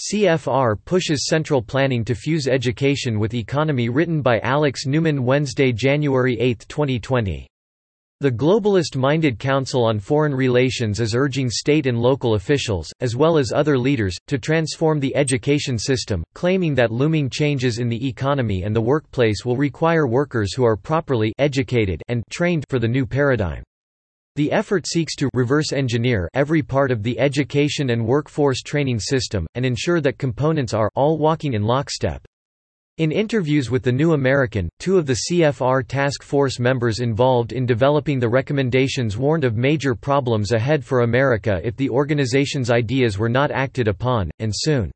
CFR pushes central planning to fuse education with economy written by Alex Newman Wednesday, January 8, 2020. The globalist-minded Council on Foreign Relations is urging state and local officials, as well as other leaders, to transform the education system, claiming that looming changes in the economy and the workplace will require workers who are properly educated and trained for the new paradigm. The effort seeks to reverse engineer every part of the education and workforce training system, and ensure that components are all walking in lockstep. In interviews with The New American, two of the CFR task force members involved in developing the recommendations warned of major problems ahead for America if the organization's ideas were not acted upon, and soon.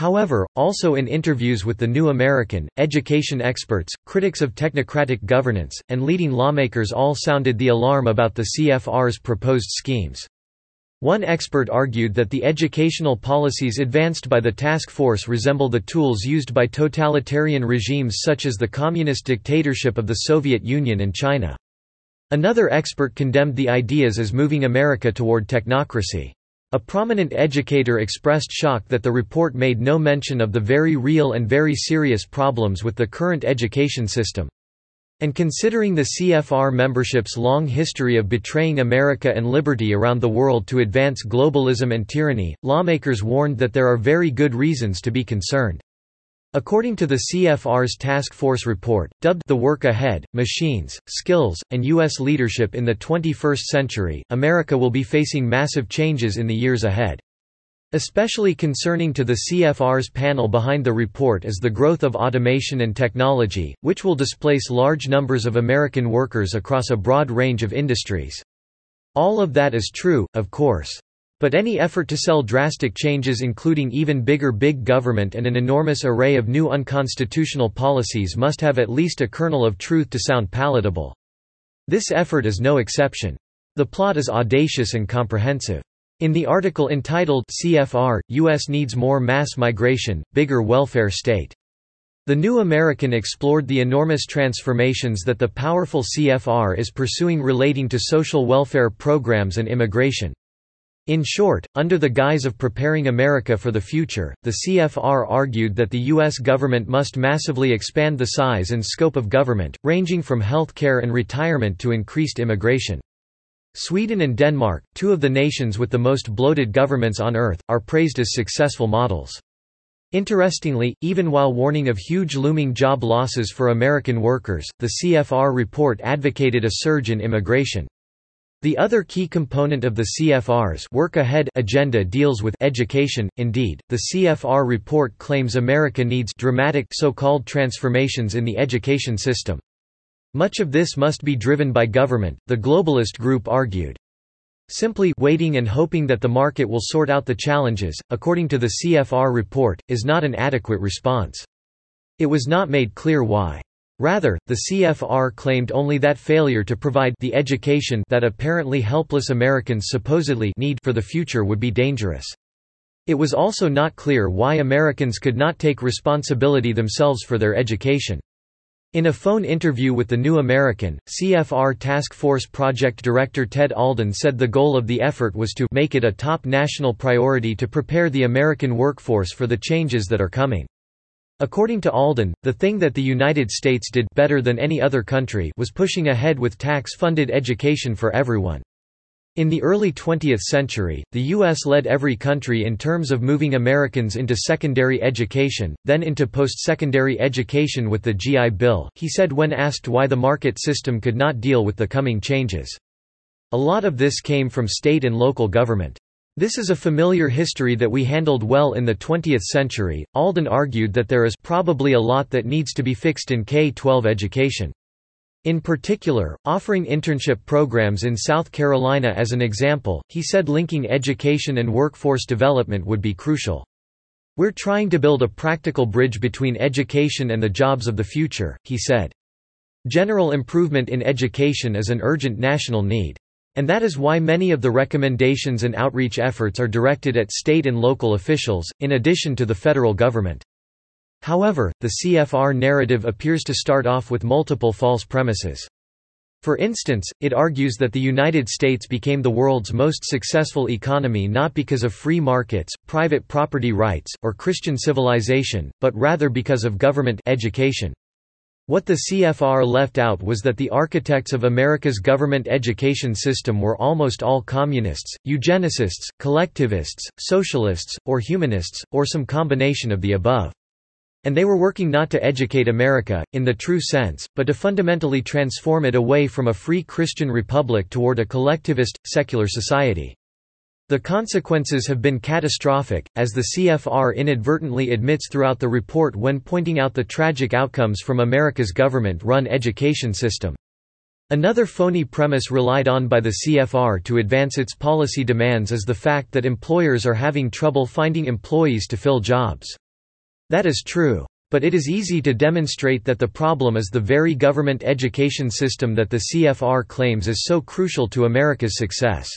However, also in interviews with The New American, education experts, critics of technocratic governance, and leading lawmakers all sounded the alarm about the CFR's proposed schemes. One expert argued that the educational policies advanced by the task force resemble the tools used by totalitarian regimes such as the communist dictatorship of the Soviet Union and China. Another expert condemned the ideas as moving America toward technocracy. A prominent educator expressed shock that the report made no mention of the very real and very serious problems with the current education system. And considering the CFR membership's long history of betraying America and liberty around the world to advance globalism and tyranny, lawmakers warned that there are very good reasons to be concerned. According to the CFR's task force report, dubbed The Work Ahead, Machines, Skills, and U.S. Leadership in the 21st Century, America will be facing massive changes in the years ahead. Especially concerning to the CFR's panel behind the report is the growth of automation and technology, which will displace large numbers of American workers across a broad range of industries. All of that is true, of course. But any effort to sell drastic changes including even bigger big government and an enormous array of new unconstitutional policies must have at least a kernel of truth to sound palatable. This effort is no exception. The plot is audacious and comprehensive. In the article entitled CFR, U.S. Needs More Mass Migration, Bigger Welfare State. The New American explored the enormous transformations that the powerful CFR is pursuing relating to social welfare programs and immigration. In short, under the guise of preparing America for the future, the CFR argued that the U.S. government must massively expand the size and scope of government, ranging from health care and retirement to increased immigration. Sweden and Denmark, two of the nations with the most bloated governments on Earth, are praised as successful models. Interestingly, even while warning of huge looming job losses for American workers, the CFR report advocated a surge in immigration. The other key component of the CFR's work ahead agenda deals with education. Indeed, the CFR report claims America needs dramatic so-called transformations in the education system. Much of this must be driven by government, the globalist group argued. Simply waiting and hoping that the market will sort out the challenges, according to the CFR report, is not an adequate response. It was not made clear why. Rather, the CFR claimed only that failure to provide the education that apparently helpless Americans supposedly need for the future would be dangerous. It was also not clear why Americans could not take responsibility themselves for their education. In a phone interview with The New American, CFR Task Force Project Director Ted Alden said the goal of the effort was to make it a top national priority to prepare the American workforce for the changes that are coming. According to Alden, the thing that the United States did better than any other country was pushing ahead with tax-funded education for everyone. In the early 20th century, the U.S. led every country in terms of moving Americans into secondary education, then into post-secondary education with the GI Bill, he said when asked why the market system could not deal with the coming changes. A lot of this came from state and local government. This is a familiar history that we handled well in the 20th century. Alden argued that there is probably a lot that needs to be fixed in K-12 education. In particular, offering internship programs in South Carolina as an example, he said linking education and workforce development would be crucial. We're trying to build a practical bridge between education and the jobs of the future, he said. General improvement in education is an urgent national need. And that is why many of the recommendations and outreach efforts are directed at state and local officials, in addition to the federal government. However, the CFR narrative appears to start off with multiple false premises. For instance, it argues that the United States became the world's most successful economy not because of free markets, private property rights, or Christian civilization, but rather because of government education. What the CFR left out was that the architects of America's government education system were almost all communists, eugenicists, collectivists, socialists, or humanists, or some combination of the above. And they were working not to educate America, in the true sense, but to fundamentally transform it away from a free Christian republic toward a collectivist, secular society. The consequences have been catastrophic, as the CFR inadvertently admits throughout the report when pointing out the tragic outcomes from America's government-run education system. Another phony premise relied on by the CFR to advance its policy demands is the fact that employers are having trouble finding employees to fill jobs. That is true. But it is easy to demonstrate that the problem is the very government education system that the CFR claims is so crucial to America's success.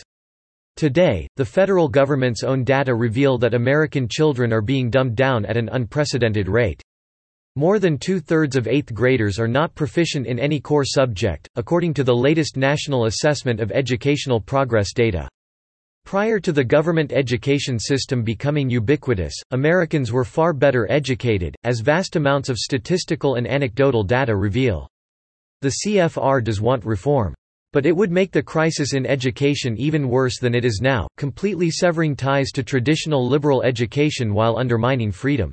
Today, the federal government's own data reveal that American children are being dumbed down at an unprecedented rate. More than two-thirds of eighth graders are not proficient in any core subject, according to the latest National Assessment of Educational Progress data. Prior to the government education system becoming ubiquitous, Americans were far better educated, as vast amounts of statistical and anecdotal data reveal. The CFR does want reform. But it would make the crisis in education even worse than it is now, completely severing ties to traditional liberal education while undermining freedom.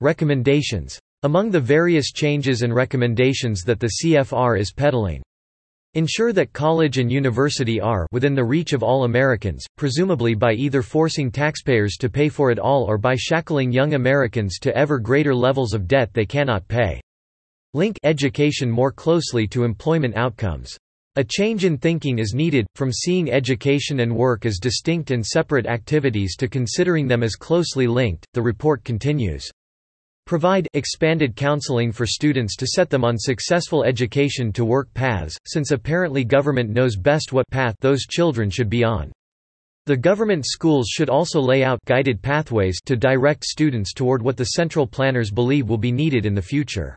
Recommendations. Among the various changes and recommendations that the CFR is peddling Ensure that college and university are within the reach of all Americans, presumably by either forcing taxpayers to pay for it all or by shackling young Americans to ever greater levels of debt they cannot pay. Link education more closely to employment outcomes. A change in thinking is needed, from seeing education and work as distinct and separate activities to considering them as closely linked, the report continues. Provide expanded counseling for students to set them on successful education to work paths, since apparently government knows best what path those children should be on. The government schools should also lay out guided pathways to direct students toward what the central planners believe will be needed in the future.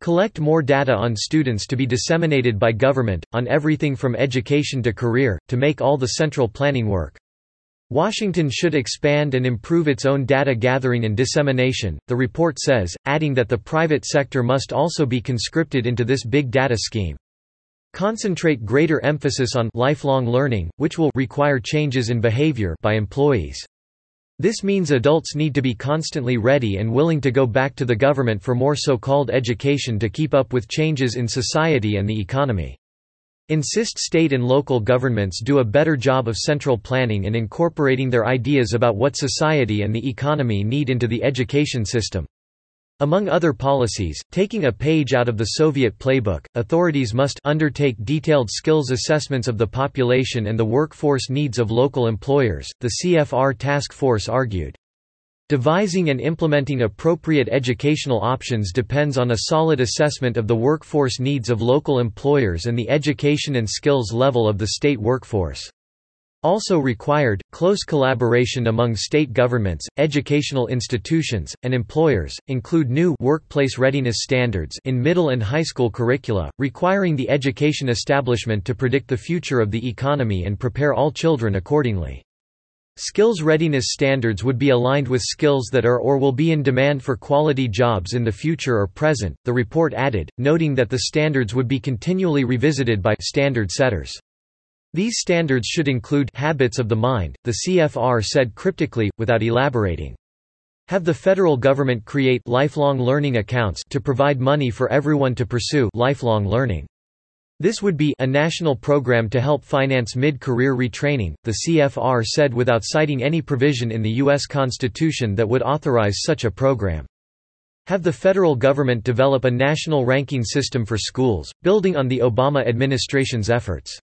Collect more data on students to be disseminated by government, on everything from education to career, to make all the central planning work. Washington should expand and improve its own data gathering and dissemination, the report says, adding that the private sector must also be conscripted into this big data scheme. Concentrate greater emphasis on lifelong learning, which will require changes in behavior by employees. This means adults need to be constantly ready and willing to go back to the government for more so-called education to keep up with changes in society and the economy. Insist state and local governments do a better job of central planning and incorporating their ideas about what society and the economy need into the education system. Among other policies, taking a page out of the Soviet playbook, authorities must undertake detailed skills assessments of the population and the workforce needs of local employers, the CFR task force argued. Devising and implementing appropriate educational options depends on a solid assessment of the workforce needs of local employers and the education and skills level of the state workforce. Also required, close collaboration among state governments, educational institutions, and employers, include new workplace readiness standards in middle and high school curricula, requiring the education establishment to predict the future of the economy and prepare all children accordingly. Skills readiness standards would be aligned with skills that are or will be in demand for quality jobs in the future or present, the report added, noting that the standards would be continually revisited by standard setters. These standards should include habits of the mind, the CFR said cryptically, without elaborating. Have the federal government create lifelong learning accounts to provide money for everyone to pursue lifelong learning. This would be a national program to help finance mid-career retraining, the CFR said without citing any provision in the U.S. Constitution that would authorize such a program. Have the federal government develop a national ranking system for schools, building on the Obama administration's efforts.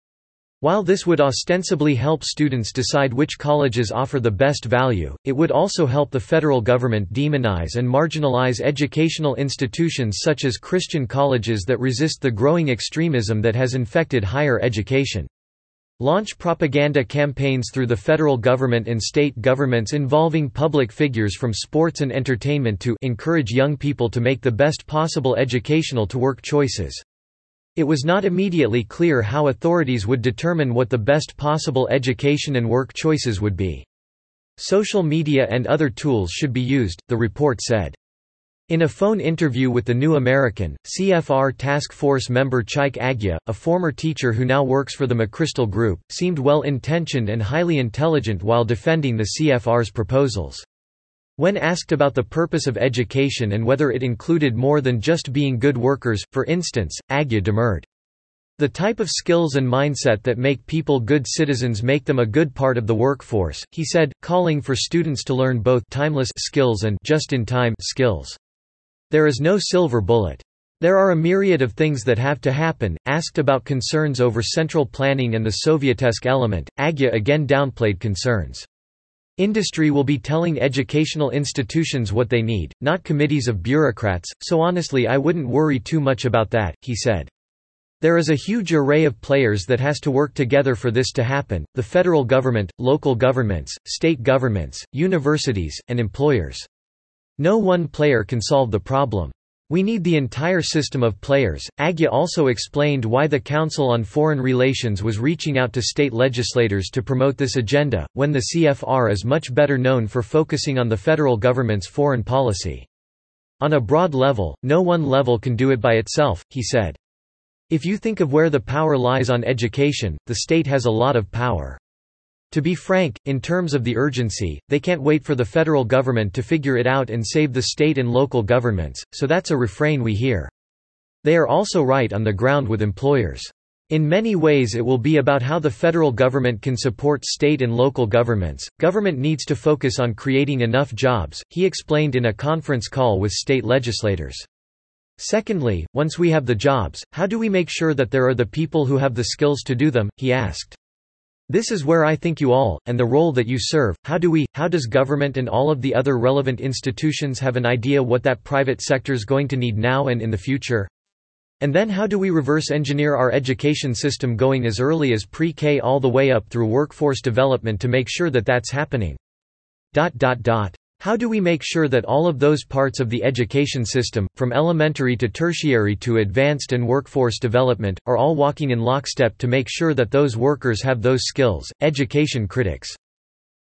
While this would ostensibly help students decide which colleges offer the best value, it would also help the federal government demonize and marginalize educational institutions such as Christian colleges that resist the growing extremism that has infected higher education. Launch propaganda campaigns through the federal government and state governments involving public figures from sports and entertainment to encourage young people to make the best possible educational to work choices. It was not immediately clear how authorities would determine what the best possible education and work choices would be. Social media and other tools should be used, the report said. In a phone interview with The New American, CFR Task Force member Chike Aguh, a former teacher who now works for the McChrystal Group, seemed well-intentioned and highly intelligent while defending the CFR's proposals. When asked about the purpose of education and whether it included more than just being good workers, for instance, Aguh demurred. The type of skills and mindset that make people good citizens make them a good part of the workforce, he said, calling for students to learn both timeless skills and just-in-time skills. There is no silver bullet. There are a myriad of things that have to happen. Asked about concerns over central planning and the Sovietesque element, Aguh again downplayed concerns. Industry will be telling educational institutions what they need, not committees of bureaucrats, so honestly I wouldn't worry too much about that, he said. There is a huge array of players that has to work together for this to happen, the federal government, local governments, state governments, universities, and employers. No one player can solve the problem. We need the entire system of players. Aguh also explained why the Council on Foreign Relations was reaching out to state legislators to promote this agenda, when the CFR is much better known for focusing on the federal government's foreign policy. On a broad level, no one level can do it by itself, he said. If you think of where the power lies on education, the state has a lot of power. To be frank, in terms of the urgency, they can't wait for the federal government to figure it out and save the state and local governments, so that's a refrain we hear. They are also right on the ground with employers. In many ways it will be about how the federal government can support state and local governments. Government needs to focus on creating enough jobs, he explained in a conference call with state legislators. Secondly, once we have the jobs, how do we make sure that there are the people who have the skills to do them, he asked. This is where I think you all, and the role that you serve, how do we, how does government and all of the other relevant institutions have an idea what that private sector's going to need now and in the future? And then how do we reverse engineer our education system going as early as pre-K all the way up through workforce development to make sure that that's happening? Dot dot dot. How do we make sure that all of those parts of the education system, from elementary to tertiary to advanced and workforce development, are all walking in lockstep to make sure that those workers have those skills? Education critics.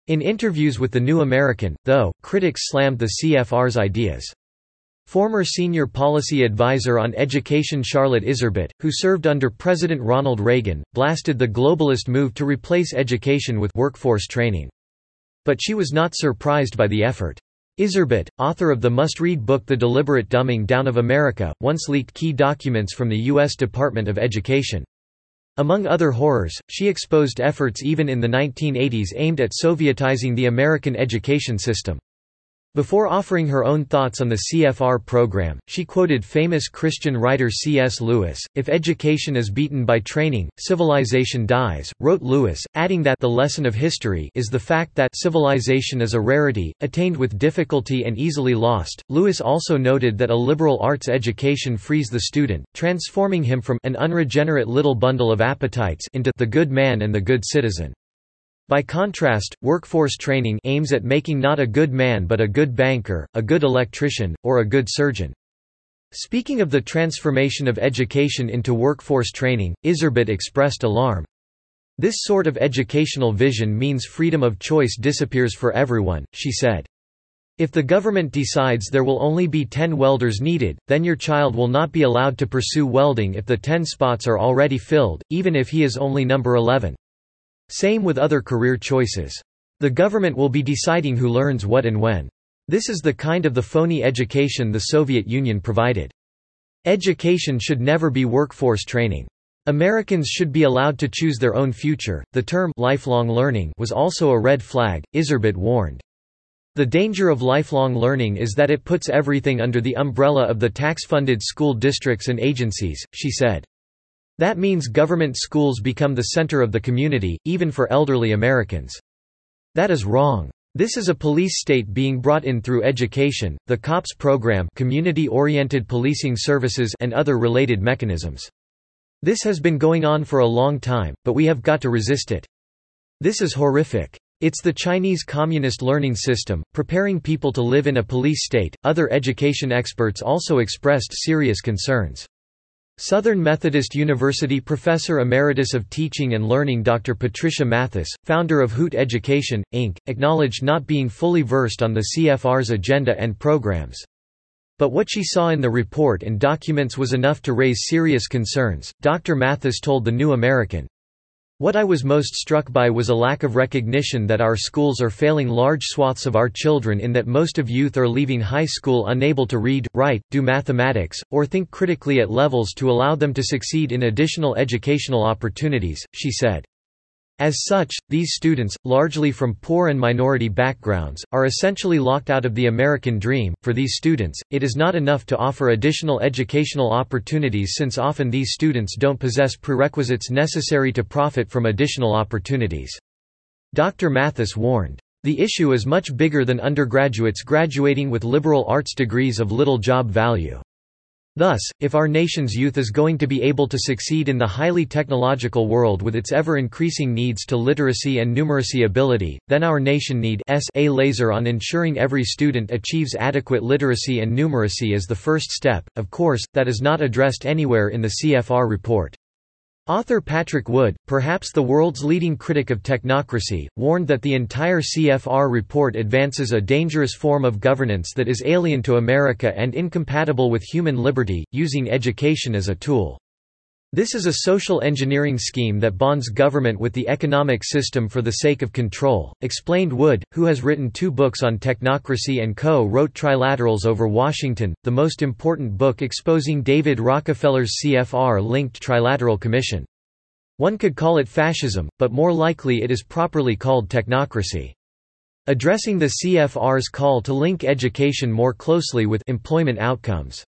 In interviews with The New American, though, critics slammed the CFR's ideas. Former senior policy advisor on education Charlotte Iserbyt, who served under President Ronald Reagan, blasted the globalist move to replace education with workforce training. But she was not surprised by the effort. Iserbyt, author of the must-read book The Deliberate Dumbing Down of America, once leaked key documents from the U.S. Department of Education. Among other horrors, she exposed efforts even in the 1980s aimed at Sovietizing the American education system. Before offering her own thoughts on the CFR program, she quoted famous Christian writer C.S. Lewis, If education is beaten by training, civilization dies, wrote Lewis, adding that the lesson of history is the fact that civilization is a rarity, attained with difficulty and easily lost. Lewis also noted that a liberal arts education frees the student, transforming him from an unregenerate little bundle of appetites into the good man and the good citizen. By contrast, workforce training aims at making not a good man but a good banker, a good electrician, or a good surgeon. Speaking of the transformation of education into workforce training, Iserbyt expressed alarm. This sort of educational vision means freedom of choice disappears for everyone, she said. If the government decides there will only be 10 welders needed, then your child will not be allowed to pursue welding if the 10 spots are already filled, even if he is only number 11. Same with other career choices. The government will be deciding who learns what and when. This is the kind of the phony education the Soviet Union provided. Education should never be workforce training. Americans should be allowed to choose their own future. The term lifelong learning was also a red flag, Iserbyt warned. The danger of lifelong learning is that it puts everything under the umbrella of the tax-funded school districts and agencies, she said. That means government schools become the center of the community, even for elderly Americans. That is wrong. This is a police state being brought in through education, the COPS program community-oriented policing services and other related mechanisms. This has been going on for a long time, but we have got to resist it. This is horrific. It's the Chinese communist learning system, preparing people to live in a police state. Other education experts also expressed serious concerns. Southern Methodist University Professor Emeritus of Teaching and Learning Dr. Patricia Mathes, founder of Hoot Education, Inc., acknowledged not being fully versed on the CFR's agenda and programs. But what she saw in the report and documents was enough to raise serious concerns, Dr. Mathes told The New American. What I was most struck by was a lack of recognition that our schools are failing large swaths of our children in that most of youth are leaving high school unable to read, write, do mathematics, or think critically at levels to allow them to succeed in additional educational opportunities, she said. As such, these students, largely from poor and minority backgrounds, are essentially locked out of the American dream. For these students, it is not enough to offer additional educational opportunities since often these students don't possess prerequisites necessary to profit from additional opportunities. Dr. Mathes warned, The issue is much bigger than undergraduates graduating with liberal arts degrees of little job value. Thus, if our nation's youth is going to be able to succeed in the highly technological world with its ever-increasing needs to literacy and numeracy ability, then our nation need a laser on ensuring every student achieves adequate literacy and numeracy as the first step, of course, that is not addressed anywhere in the CFR report. Author Patrick Wood, perhaps the world's leading critic of technocracy, warned that the entire CFR report advances a dangerous form of governance that is alien to America and incompatible with human liberty, using education as a tool. This is a social engineering scheme that bonds government with the economic system for the sake of control, explained Wood, who has written two books on technocracy and co-wrote Trilaterals over Washington, the most important book exposing David Rockefeller's CFR-linked Trilateral Commission. One could call it fascism, but more likely it is properly called technocracy. Addressing the CFR's call to link education more closely with employment outcomes.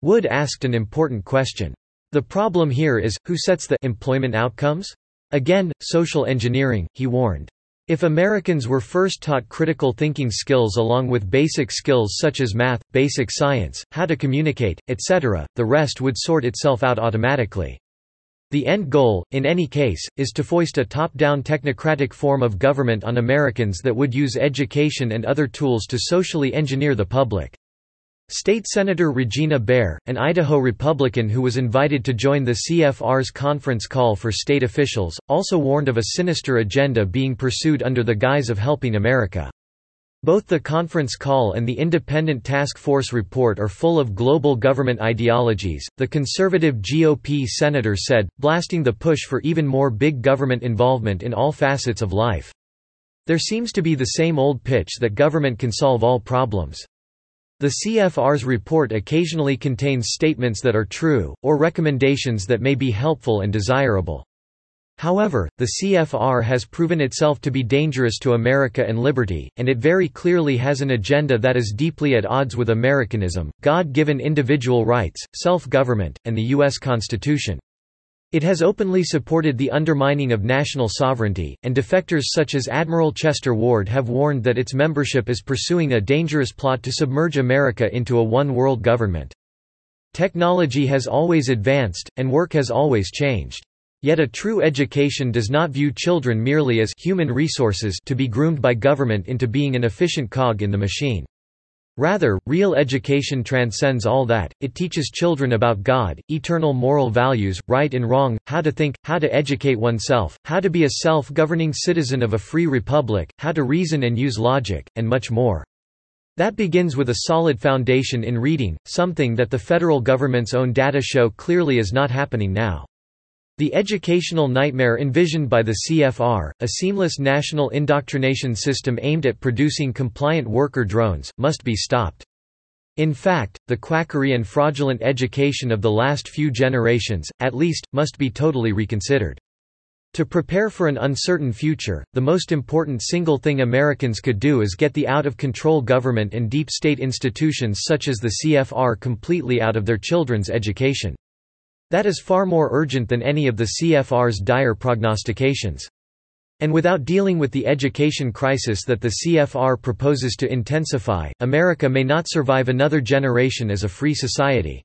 Wood asked an important question. The problem here is, who sets the employment outcomes? Again, social engineering, he warned. If Americans were first taught critical thinking skills along with basic skills such as math, basic science, how to communicate, etc., the rest would sort itself out automatically. The end goal, in any case, is to foist a top-down technocratic form of government on Americans that would use education and other tools to socially engineer the public. State Senator Regina Bayer, an Idaho Republican who was invited to join the CFR's conference call for state officials, also warned of a sinister agenda being pursued under the guise of helping America. Both the conference call and the Independent Task Force report are full of global government ideologies, the conservative GOP senator said, blasting the push for even more big government involvement in all facets of life. There seems to be the same old pitch that government can solve all problems. The CFR's report occasionally contains statements that are true, or recommendations that may be helpful and desirable. However, the CFR has proven itself to be dangerous to America and liberty, and it very clearly has an agenda that is deeply at odds with Americanism, God-given individual rights, self-government, and the U.S. Constitution. It has openly supported the undermining of national sovereignty, and defectors such as Admiral Chester Ward have warned that its membership is pursuing a dangerous plot to submerge America into a one-world government. Technology has always advanced, and work has always changed. Yet a true education does not view children merely as human resources to be groomed by government into being an efficient cog in the machine. Rather, real education transcends all that, it teaches children about God, eternal moral values, right and wrong, how to think, how to educate oneself, how to be a self-governing citizen of a free republic, how to reason and use logic, and much more. That begins with a solid foundation in reading, something that the federal government's own data show clearly is not happening now. The educational nightmare envisioned by the CFR, a seamless national indoctrination system aimed at producing compliant worker drones, must be stopped. In fact, the quackery and fraudulent education of the last few generations, at least, must be totally reconsidered. To prepare for an uncertain future, the most important single thing Americans could do is get the out-of-control government and deep state institutions such as the CFR completely out of their children's education. That is far more urgent than any of the CFR's dire prognostications. And without dealing with the education crisis that the CFR proposes to intensify, America may not survive another generation as a free society.